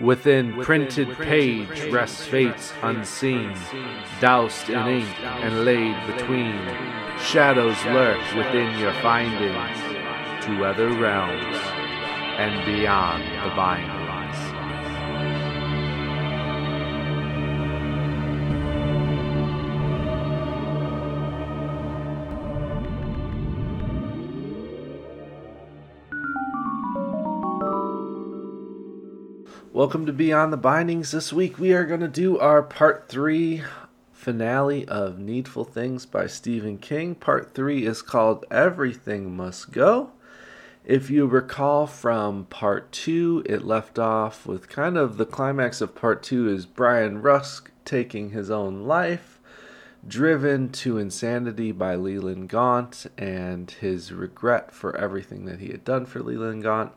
Within printed page rests fates unseen, doused in ink and laid between. Shadows lurk within your findings to other realms and beyond the bindings. Welcome to Beyond the Bindings. This week we are going to do our part three finale of Needful Things by Stephen King. Part three is called Everything Must Go. If you recall from part two, it left off with kind of the climax of part two is Brian Rusk taking his own life, driven to insanity by Leland Gaunt and his regret for everything that he had done for Leland Gaunt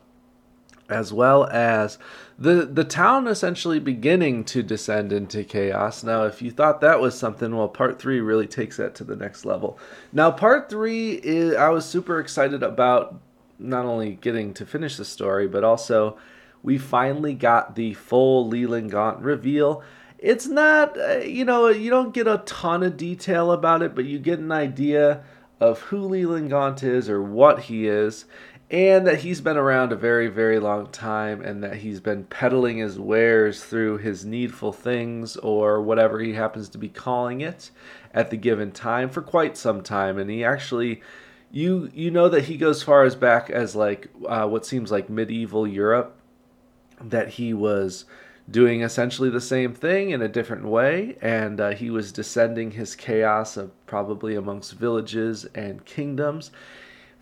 as well as the the town essentially beginning to descend into chaos. Now, if you thought that was something, well, part three really takes that to the next level. Now, part three is I was super excited about not only getting to finish the story, but also we finally got the full Leland Gaunt reveal. It's not, uh, you know, you don't get a ton of detail about it, but you get an idea of who Leland Gaunt is or what he is and that he's been around a very, very long time, and that he's been peddling his wares through his needful things or whatever he happens to be calling it at the given time for quite some time. And he actually, you you know that he goes far as back as like uh, what seems like medieval Europe, that he was doing essentially the same thing in a different way, and uh, he was descending his chaos of probably amongst villages and kingdoms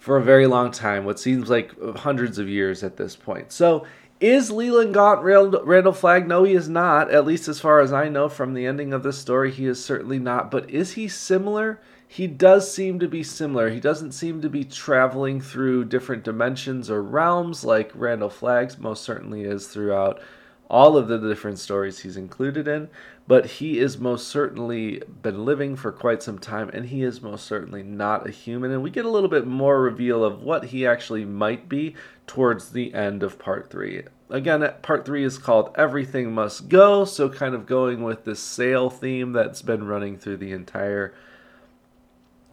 for a very long time, what seems like hundreds of years at this point. So, is Leland Gaunt Randall Flagg? No, he is not. At least as far as I know from the ending of this story, he is certainly not. But is he similar? He does seem to be similar. He doesn't seem to be traveling through different dimensions or realms like Randall Flagg's most certainly is throughout all of the different stories he's included in, but he is most certainly been living for quite some time and he is most certainly not a human and we get a little bit more reveal of what he actually might be towards the end of part 3. Again, part 3 is called Everything Must Go, so kind of going with this sale theme that's been running through the entire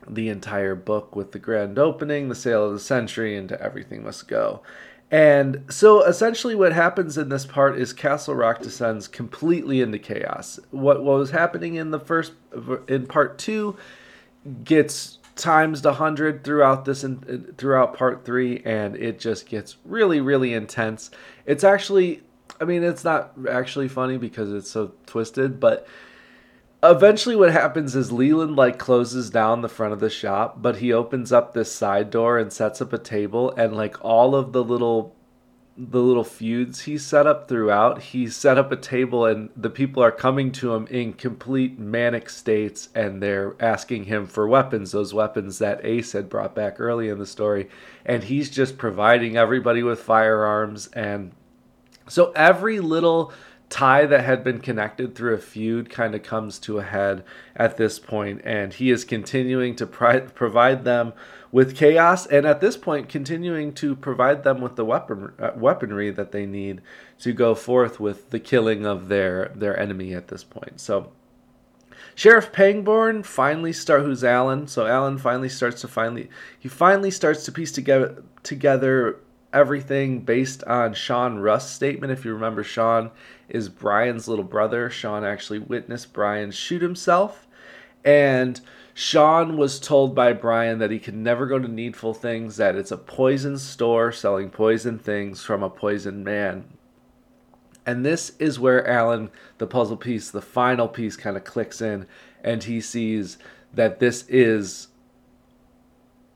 the entire book with the grand opening, the sale of the century, into Everything Must Go. And so essentially what happens in this part is Castle Rock descends completely into chaos. What, was happening in the first in part 2 gets times to 100 throughout this and throughout part 3 and it just gets really really intense. It's actually I mean it's not actually funny because it's so twisted, but eventually what happens is Leland like closes down the front of the shop, but he opens up this side door and sets up a table and like all of the little the little feuds he set up throughout, he set up a table and the people are coming to him in complete manic states and they're asking him for weapons, those weapons that Ace had brought back early in the story, and he's just providing everybody with firearms and so every little tie that had been connected through a feud kind of comes to a head at this point, and he is continuing to pri- provide them with chaos, and at this point, continuing to provide them with the weapon uh, weaponry that they need to go forth with the killing of their their enemy at this point. So. Sheriff Pangborn finally start who's Alan. So Alan finally starts to finally he finally starts to piece together together everything based on Sean Rusk's statement. If you remember, Sean is Brian's little brother. Sean actually witnessed Brian shoot himself. And Sean was told by Brian that he could never go to Needful Things, that it's a poison store selling poison things from a poisoned man. And this is where Alan, the puzzle piece, the final piece, kind of clicks in, and he sees that this is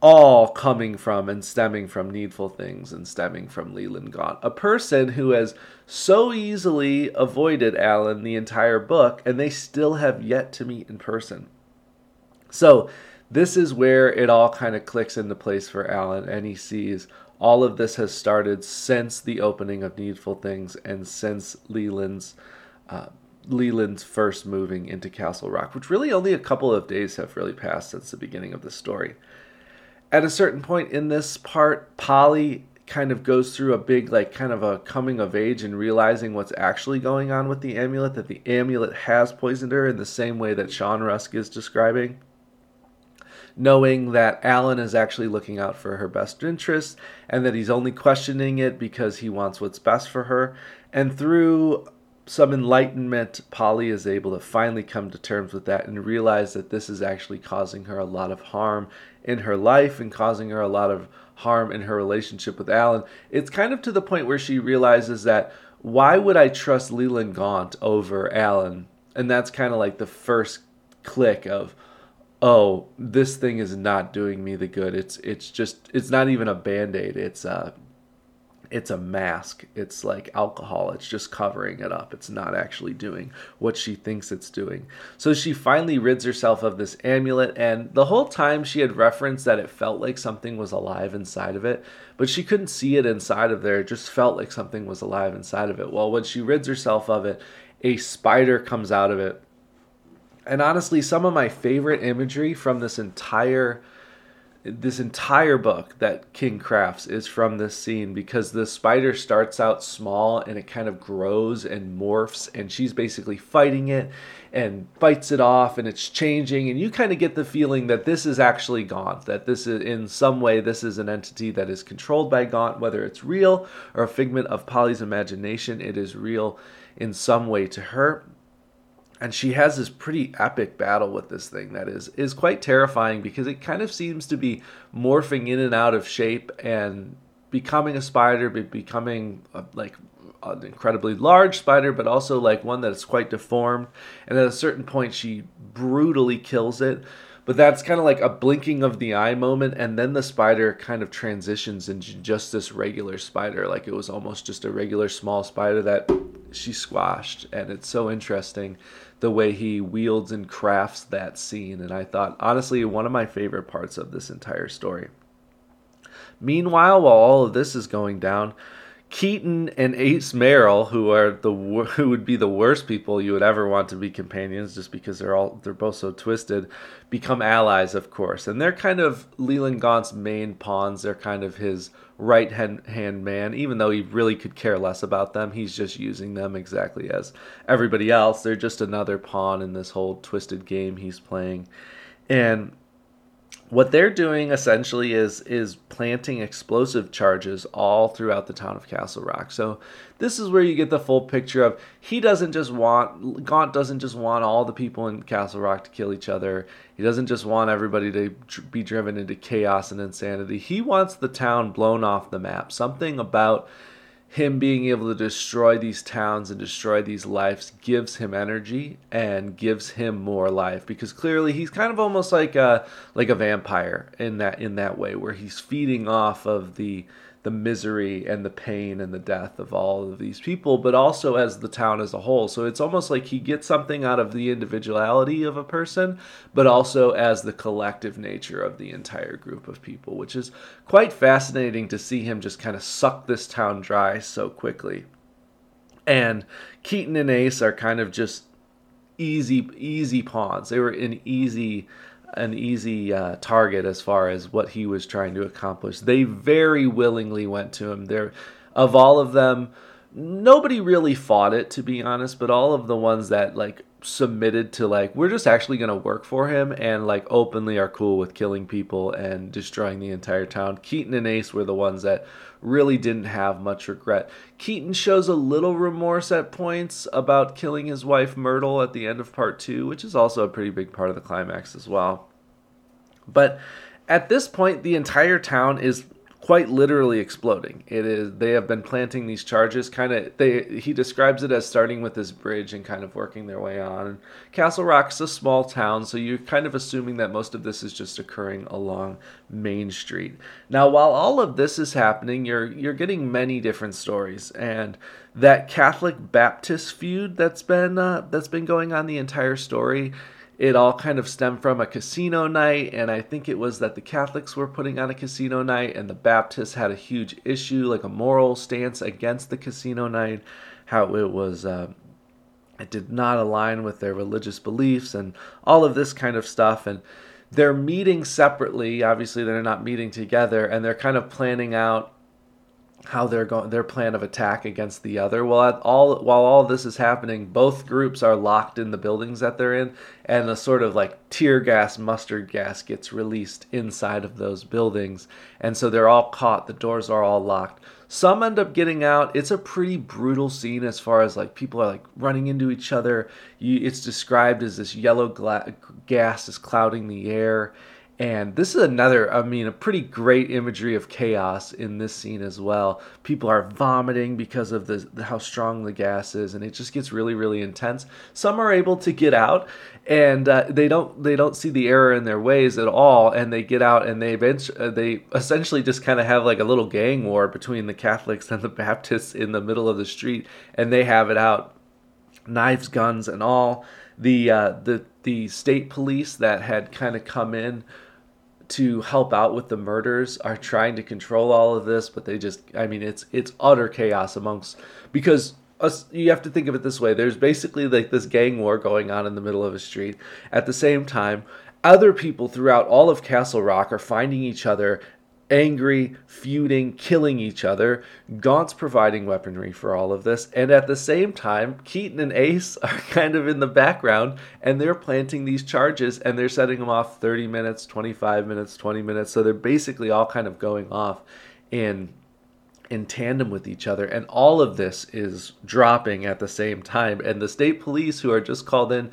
all coming from and stemming from needful things and stemming from Leland Gaunt, a person who has so easily avoided Alan the entire book, and they still have yet to meet in person. So, this is where it all kind of clicks into place for Alan, and he sees all of this has started since the opening of Needful Things and since Leland's. Uh, Leland's first moving into Castle Rock, which really only a couple of days have really passed since the beginning of the story. At a certain point in this part, Polly kind of goes through a big like kind of a coming of age and realizing what's actually going on with the amulet that the amulet has poisoned her in the same way that Sean Rusk is describing knowing that Alan is actually looking out for her best interests and that he's only questioning it because he wants what's best for her. And through some enlightenment, Polly is able to finally come to terms with that and realize that this is actually causing her a lot of harm in her life and causing her a lot of harm in her relationship with Alan. It's kind of to the point where she realizes that why would I trust Leland Gaunt over Alan? And that's kind of like the first click of, oh, this thing is not doing me the good. It's it's just it's not even a band-aid. It's uh it's a mask. It's like alcohol. It's just covering it up. It's not actually doing what she thinks it's doing. So she finally rids herself of this amulet, and the whole time she had referenced that it felt like something was alive inside of it, but she couldn't see it inside of there. It just felt like something was alive inside of it. Well, when she rids herself of it, a spider comes out of it. And honestly, some of my favorite imagery from this entire this entire book that King crafts is from this scene because the spider starts out small and it kind of grows and morphs and she's basically fighting it and fights it off and it's changing. And you kind of get the feeling that this is actually Gaunt that this is in some way this is an entity that is controlled by Gaunt whether it's real or a figment of Polly's imagination it is real in some way to her and she has this pretty epic battle with this thing that is is quite terrifying because it kind of seems to be morphing in and out of shape and becoming a spider but becoming a, like an incredibly large spider but also like one that is quite deformed. And at a certain point she brutally kills it. But that's kind of like a blinking of the eye moment. And then the spider kind of transitions into just this regular spider like it was almost just a regular small spider that she squashed. And it's so interesting the way he wields and crafts that scene. And I thought, honestly, one of my favorite parts of this entire story. Meanwhile, while all of this is going down, Keeton and Ace Merrill, who are the who would be the worst people you would ever want to be companions, just because they're all they're both so twisted, become allies, of course, and they're kind of Leland Gaunt's main pawns. They're kind of his right hand man, even though he really could care less about them. He's just using them exactly as everybody else. They're just another pawn in this whole twisted game he's playing, and what they're doing essentially is is planting explosive charges all throughout the town of Castle Rock. So this is where you get the full picture of he doesn't just want Gaunt doesn't just want all the people in Castle Rock to kill each other. He doesn't just want everybody to be driven into chaos and insanity. He wants the town blown off the map. Something about him being able to destroy these towns and destroy these lives gives him energy and gives him more life. Because clearly he's kind of almost like a like a vampire in that in that way where he's feeding off of the the misery and the pain and the death of all of these people, but also as the town as a whole. So it's almost like he gets something out of the individuality of a person, but also as the collective nature of the entire group of people, which is quite fascinating to see him just kind of suck this town dry so quickly. And Keeton and Ace are kind of just easy, easy pawns. They were an easy an easy uh, target as far as what he was trying to accomplish. They very willingly went to him. There, of all of them, nobody really fought it to be honest. But all of the ones that like submitted to like we're just actually going to work for him and like openly are cool with killing people and destroying the entire town. Keeton and Ace were the ones that really didn't have much regret. Keeton shows a little remorse at points about killing his wife Myrtle at the end of part 2, which is also a pretty big part of the climax as well. But at this point the entire town is quite literally exploding. It is they have been planting these charges kind of they he describes it as starting with this bridge and kind of working their way on. Castle Rock's a small town, so you're kind of assuming that most of this is just occurring along Main Street. Now, while all of this is happening, you're you're getting many different stories and that Catholic Baptist feud that's been uh, that's been going on the entire story it all kind of stemmed from a casino night, and I think it was that the Catholics were putting on a casino night, and the Baptists had a huge issue, like a moral stance against the casino night, how it was. Uh, it did not align with their religious beliefs and all of this kind of stuff and they're meeting separately obviously they're not meeting together and they're kind of planning out how they're going their plan of attack against the other. Well, all while all this is happening, both groups are locked in the buildings that they're in, and a sort of like tear gas, mustard gas gets released inside of those buildings, and so they're all caught. The doors are all locked. Some end up getting out. It's a pretty brutal scene as far as like people are like running into each other. You, it's described as this yellow gla- gas is clouding the air and this is another, I mean, a pretty great imagery of chaos in this scene as well. People are vomiting because of the how strong the gas is, and it just gets really, really intense. Some are able to get out, and uh, they don't they don't see the error in their ways at all, and they get out and they uh, they essentially just kind of have like a little gang war between the Catholics and the Baptists in the middle of the street, and they have it out, knives, guns, and all. The uh, the the state police that had kind of come in to help out with the murders are trying to control all of this, but they just I mean it's it's utter chaos amongst because us, you have to think of it this way. There's basically like this gang war going on in the middle of a street. At the same time, other people throughout all of Castle Rock are finding each other angry, feuding, killing each other. Gaunt's providing weaponry for all of this. And at the same time, Keeton and Ace are kind of in the background and they're planting these charges and they're setting them off 30 minutes, 25 minutes, 20 minutes. So they're basically all kind of going off in in tandem with each other and all of this is dropping at the same time and the state police who are just called in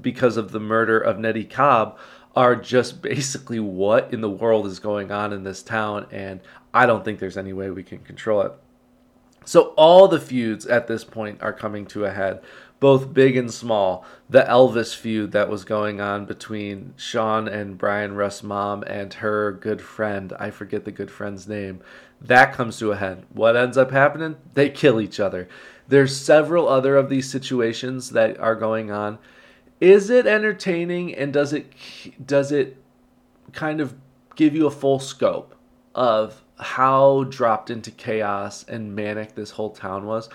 because of the murder of Nettie Cobb are just basically what in the world is going on in this town, and I don't think there's any way we can control it. So all the feuds at this point are coming to a head, both big and small. The Elvis feud that was going on between Sean and Brian Rusk's mom and her good friend, I forget the good friend's name, that comes to a head. What ends up happening? They kill each other. There's several other of these situations that are going on is it entertaining and does it does it kind of give you a full scope of how dropped into chaos and manic this whole town was?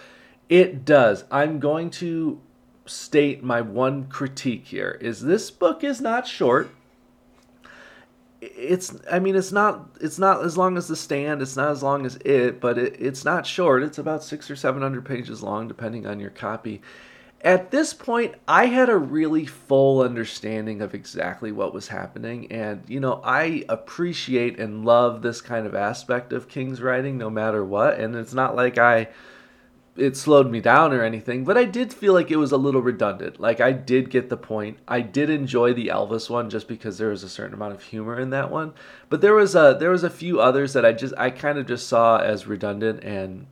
It does. I'm going to state my one critique here is this book is not short. It's i mean it's not it's not as long as the stand it's not as long as it but it, it's not short. It's about six or seven hundred pages long depending on your copy at this point, I had a really full understanding of exactly what was happening. And, you know, I appreciate and love this kind of aspect of King's writing no matter what. And it's not like I. It slowed me down or anything, but I did feel like it was a little redundant. Like I did get the point. I did enjoy the Elvis one just because there was a certain amount of humor in that one. But there was a there was a few others that I just I kind of just saw as redundant and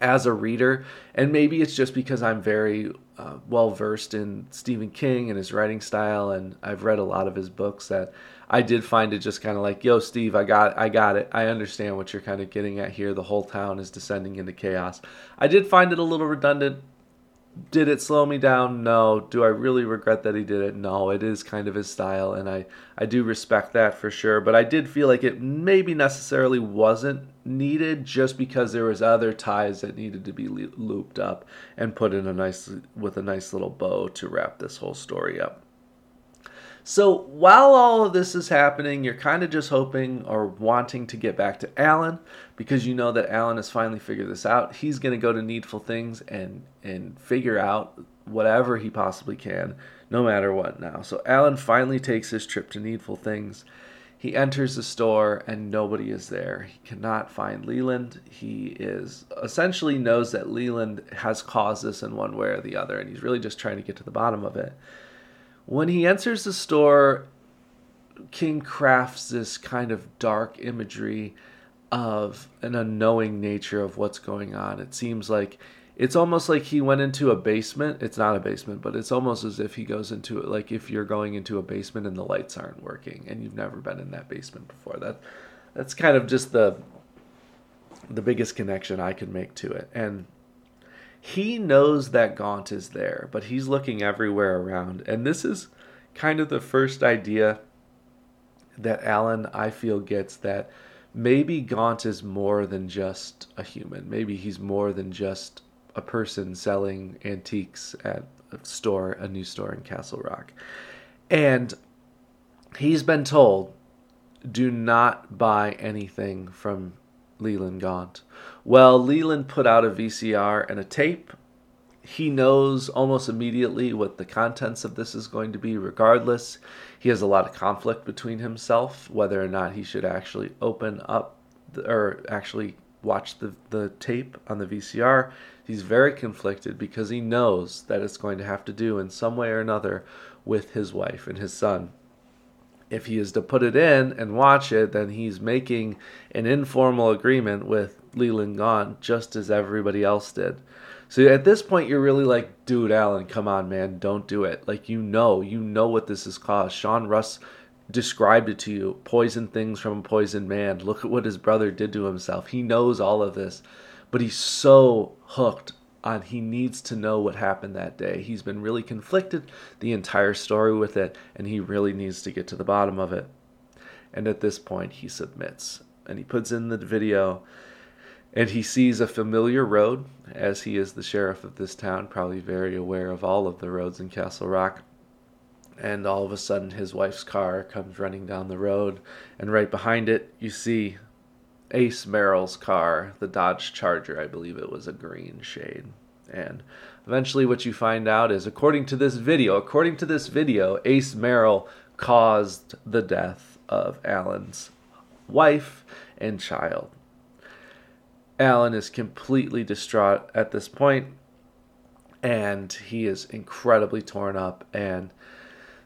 as a reader, and maybe it's just because I'm very uh, well versed in Stephen King and his writing style, and I've read a lot of his books that I did find it just kind of like, "Yo, Steve, I got, I got it. I understand what you're kind of getting at here. The whole town is descending into chaos." I did find it a little redundant did it slow me down? No. Do I really regret that he did it? No. It is kind of his style, and I, I do respect that for sure. But I did feel like it maybe necessarily wasn't needed just because there was other ties that needed to be looped up and put in a nice with a nice little bow to wrap this whole story up. So while all of this is happening, you're kind of just hoping or wanting to get back to Alan because you know that Alan has finally figured this out. He's going to go to Needful Things and and figure out whatever he possibly can, no matter what now. So Alan finally takes his trip to Needful Things. He enters the store and nobody is there. He cannot find Leland. He is essentially knows that Leland has caused this in one way or the other, and he's really just trying to get to the bottom of it. When he enters the store, King crafts this kind of dark imagery of an unknowing nature of what's going on. It seems like it's almost like he went into a basement. It's not a basement, but it's almost as if he goes into it like if you're going into a basement and the lights aren't working and you've never been in that basement before. That that's kind of just the the biggest connection I can make to it. And he knows that Gaunt is there, but he's looking everywhere around. And this is kind of the first idea that Alan, I feel, gets that maybe Gaunt is more than just a human. Maybe he's more than just a person selling antiques at a store, a new store in Castle Rock. And he's been told do not buy anything from Leland Gaunt? Well, Leland put out a VCR and a tape. He knows almost immediately what the contents of this is going to be, regardless. He has a lot of conflict between himself, whether or not he should actually open up the, or actually watch the, the tape on the VCR. He's very conflicted because he knows that it's going to have to do in some way or another with his wife and his son. If he is to put it in and watch it, then he's making an informal agreement with Leland Gaunt just as everybody else did. So at this point, you're really like, dude, Alan, come on, man, don't do it. Like, you know, you know what this has caused. Sean Rusk described it to you poison things from a poisoned man. Look at what his brother did to himself. He knows all of this, but he's so hooked on he needs to know what happened that day. He's been really conflicted the entire story with it, and he really needs to get to the bottom of it. And at this point, he submits and he puts in the video and he sees a familiar road as he is the sheriff of this town probably very aware of all of the roads in castle rock and all of a sudden his wife's car comes running down the road and right behind it you see ace merrill's car the dodge charger i believe it was a green shade. And eventually what you find out is according to this video according to this video ace merrill caused the death of alan's wife and child. Alan is completely distraught at this point and he is incredibly torn up and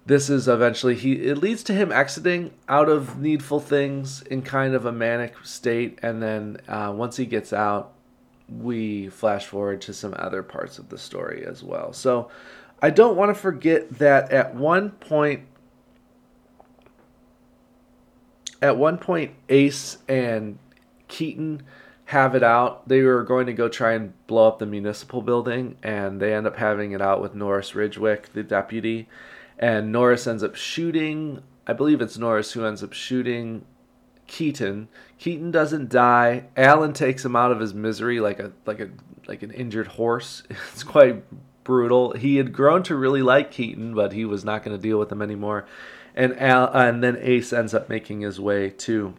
this is eventually he it leads to him exiting out of needful things in kind of a manic state. And then uh, once he gets out we flash forward to some other parts of the story as well. So i don't want to forget that at one point at one point ace and keeton have it out. They were going to go try and blow up the municipal building and they end up having it out with norris ridgewick the deputy and Norris ends up shooting. I believe it's Norris who ends up shooting Keeton. Keeton doesn't die. Alan takes him out of his misery like a like a like an injured horse. It's quite brutal. He had grown to really like Keeton, but he was not going to deal with him anymore. And Al, and then Ace ends up making his way to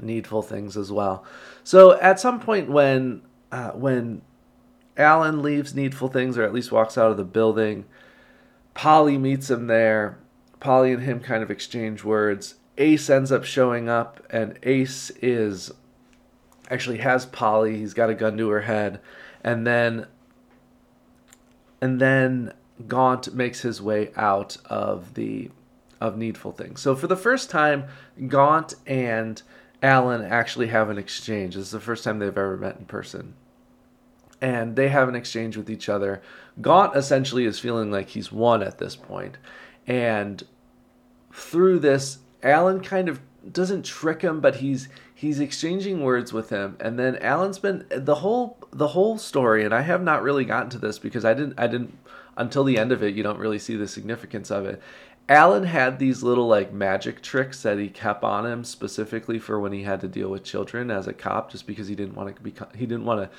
needful things as well. So at some point when uh, when Alan leaves needful things, or at least walks out of the building, Polly meets him there. Polly and him kind of exchange words. Ace ends up showing up, and Ace is actually has Polly. He's got a gun to her head, and then and then Gaunt makes his way out of the of needful things. So for the first time, Gaunt and Alan actually have an exchange. This is the first time they've ever met in person and they have an exchange with each other. Gaunt essentially is feeling like he's won at this point, and through this, Alan kind of doesn't trick him, but he's he's exchanging words with him, and then Alan's been the whole the whole story, and I have not really gotten to this because I didn't I didn't until the end of it. You don't really see the significance of it. Alan had these little like magic tricks that he kept on him specifically for when he had to deal with children as a cop, just because he didn't want to be he didn't want to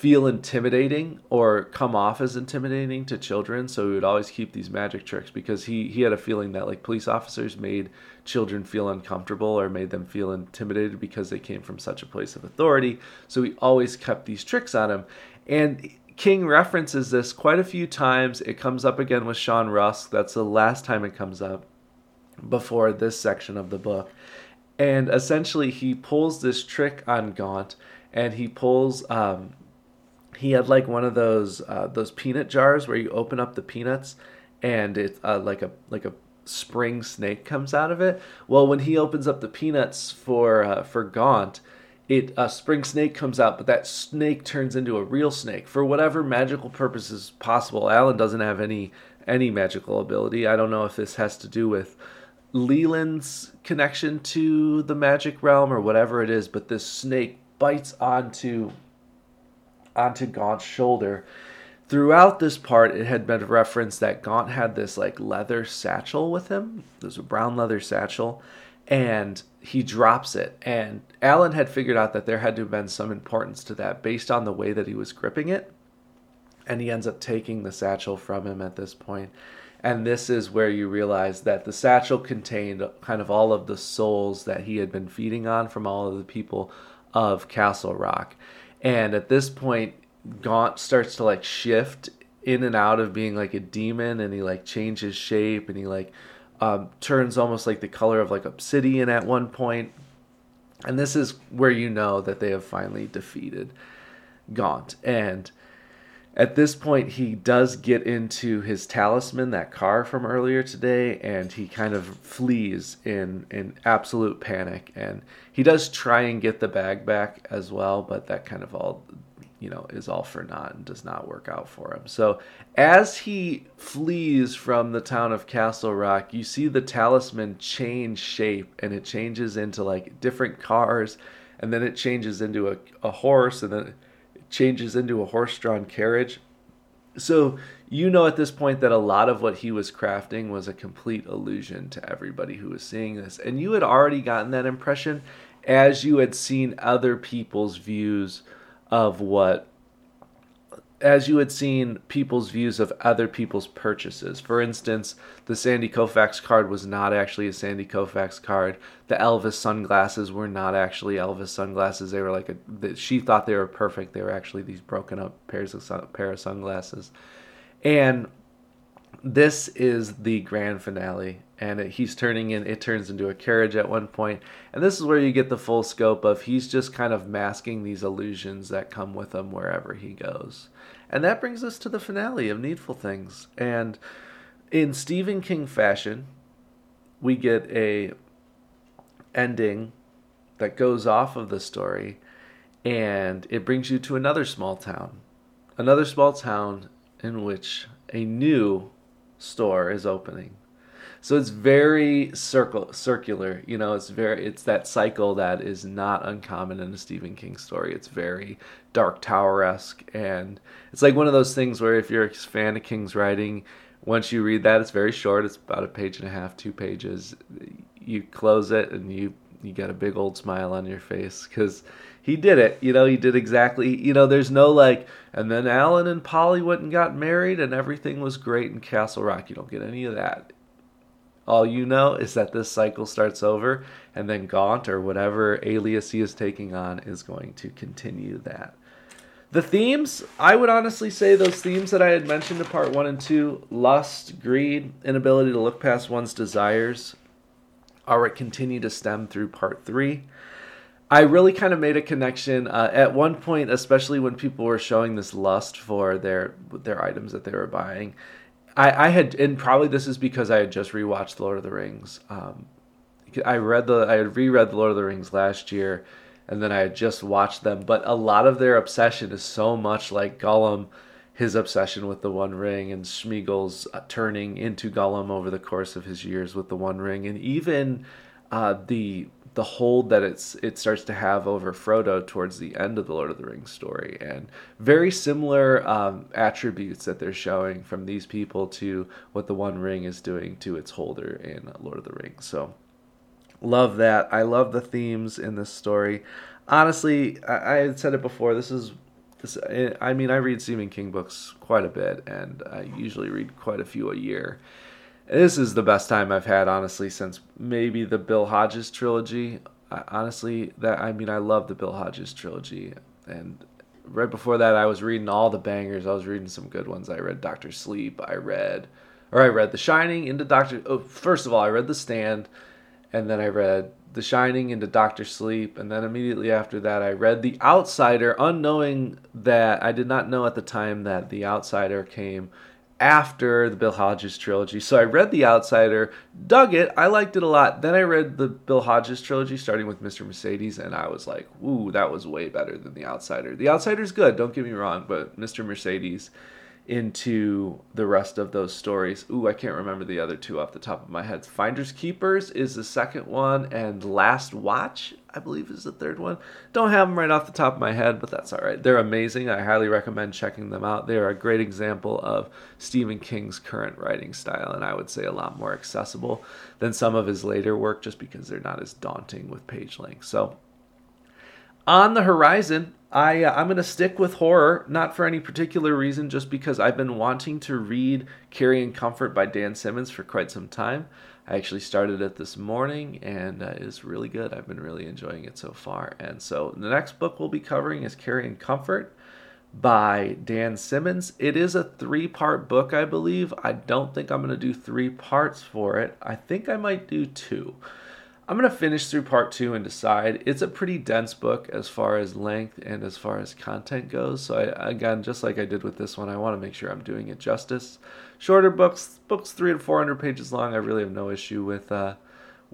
feel intimidating or come off as intimidating to children so he would always keep these magic tricks because he he had a feeling that like police officers made children feel uncomfortable or made them feel intimidated because they came from such a place of authority so he always kept these tricks on him. And King references this quite a few times. It comes up again with Sean Rusk. That's the last time it comes up before this section of the book. And essentially he pulls this trick on Gaunt and he pulls um, he had like one of those uh, those peanut jars where you open up the peanuts and it's uh, like a like a spring snake comes out of it. Well, when he opens up the peanuts for uh, for Gaunt, it a spring snake comes out, but that snake turns into a real snake for whatever magical purposes possible. Alan doesn't have any any magical ability. I don't know if this has to do with Leland's connection to the magic realm or whatever it is, but this snake bites onto onto Gaunt's shoulder. Throughout this part, it had been referenced that Gaunt had this like leather satchel with him. There's a brown leather satchel, and he drops it. And Alan had figured out that there had to have been some importance to that based on the way that he was gripping it. And he ends up taking the satchel from him at this point. And this is where you realize that the satchel contained kind of all of the souls that he had been feeding on from all of the people of Castle Rock. And at this point, Gaunt starts to like shift in and out of being like a demon and he like changes shape and he like um, turns almost like the color of like obsidian at one point. And this is where you know that they have finally defeated Gaunt. And at this point, he does get into his talisman, that car from earlier today, and he kind of flees in, in absolute panic. And he does try and get the bag back as well, but that kind of all you know is all for naught and does not work out for him. So as he flees from the town of Castle Rock, you see the talisman change shape and it changes into like different cars and then it changes into a, a horse and then changes into a horse-drawn carriage. So you know at this point that a lot of what he was crafting was a complete illusion to everybody who was seeing this. And you had already gotten that impression as you had seen other people's views of what as you had seen people's views of other people's purchases. For instance, the Sandy Koufax card was not actually a Sandy Koufax card. The Elvis sunglasses were not actually Elvis sunglasses. They were like a. She thought they were perfect. They were actually these broken up pairs of pair of sunglasses, and this is the grand finale and he's turning in it turns into a carriage at one point. And this is where you get the full scope of he's just kind of masking these illusions that come with him wherever he goes. And that brings us to the finale of needful things. And in stephen king fashion we get a ending that goes off of the story and it brings you to another small town. Another small town in which a new store is opening. So it's very circle circular, you know, it's very it's that cycle that is not uncommon in a Stephen King story. It's very Dark Tower esque and it's like one of those things where if you're a fan of King's writing, once you read that it's very short, it's about a page and a half, two pages. You close it and you you get a big old smile on your face because he did it. You know, he did exactly. You know, there's no like, and then Alan and Polly went and got married, and everything was great in Castle Rock. You don't get any of that. All you know is that this cycle starts over, and then Gaunt or whatever alias he is taking on is going to continue that. The themes, I would honestly say those themes that I had mentioned in part one and two lust, greed, inability to look past one's desires are what continue to stem through part three. I really kind of made a connection uh, at one point, especially when people were showing this lust for their their items that they were buying. I, I had, and probably this is because I had just rewatched Lord of the Rings. Um, I read the, I had reread the Lord of the Rings last year, and then I had just watched them. But a lot of their obsession is so much like Gollum, his obsession with the One Ring, and Smeagol's uh, turning into Gollum over the course of his years with the One Ring, and even uh, the the hold that it's it starts to have over Frodo towards the end of the Lord of the Rings story, and very similar um, attributes that they're showing from these people to what the One Ring is doing to its holder in Lord of the Rings. So, love that. I love the themes in this story. Honestly, I, I had said it before. This is this. I mean, I read Stephen King books quite a bit, and I usually read quite a few a year this is the best time I've had honestly since maybe the Bill Hodges trilogy. I, honestly, that I mean I love the Bill Hodges trilogy, and right before that I was reading all the bangers. I was reading some good ones. I read Doctor Sleep. I read, or I read The Shining into Doctor. Oh, first of all, I read The Stand, and then I read The Shining into Doctor Sleep, and then immediately after that I read The Outsider, unknowing that I did not know at the time that The Outsider came after the Bill Hodges trilogy. So I read The Outsider, dug it, I liked it a lot. Then I read the Bill Hodges trilogy, starting with Mr. Mercedes, and I was like, ooh, that was way better than The Outsider. The Outsider's good, don't get me wrong, but Mr. Mercedes into the rest of those stories. Ooh, I can't remember the other two off the top of my head. Finders Keepers is the second one, and Last Watch, I believe, is the third one. Don't have them right off the top of my head, but that's all right. They're amazing. I highly recommend checking them out. They are a great example of Stephen King's current writing style, and I would say a lot more accessible than some of his later work just because they're not as daunting with page length. So, on the horizon, I uh, I'm gonna stick with horror, not for any particular reason, just because I've been wanting to read Carrion Comfort by Dan Simmons for quite some time. I actually started it this morning, and uh, it's really good. I've been really enjoying it so far. And so the next book we'll be covering is Carrion Comfort by Dan Simmons. It is a three part book, I believe. I don't think I'm gonna do three parts for it. I think I might do two. I'm going to finish through part two and decide. It's a pretty dense book as far as length and as far as content goes. So, I, again, just like I did with this one, I want to make sure I'm doing it justice. Shorter books, books three to 400 pages long, I really have no issue with, uh,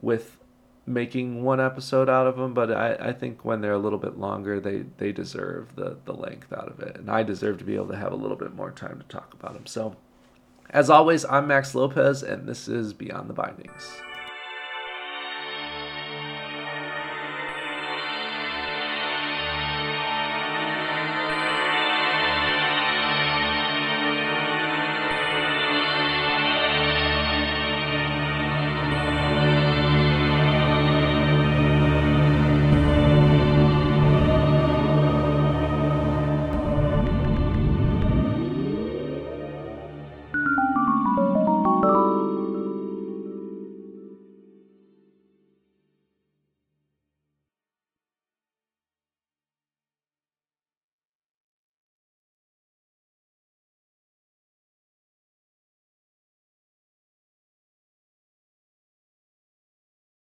with making one episode out of them. But I, I think when they're a little bit longer, they, they deserve the, the length out of it. And I deserve to be able to have a little bit more time to talk about them. So, as always, I'm Max Lopez, and this is Beyond the Bindings.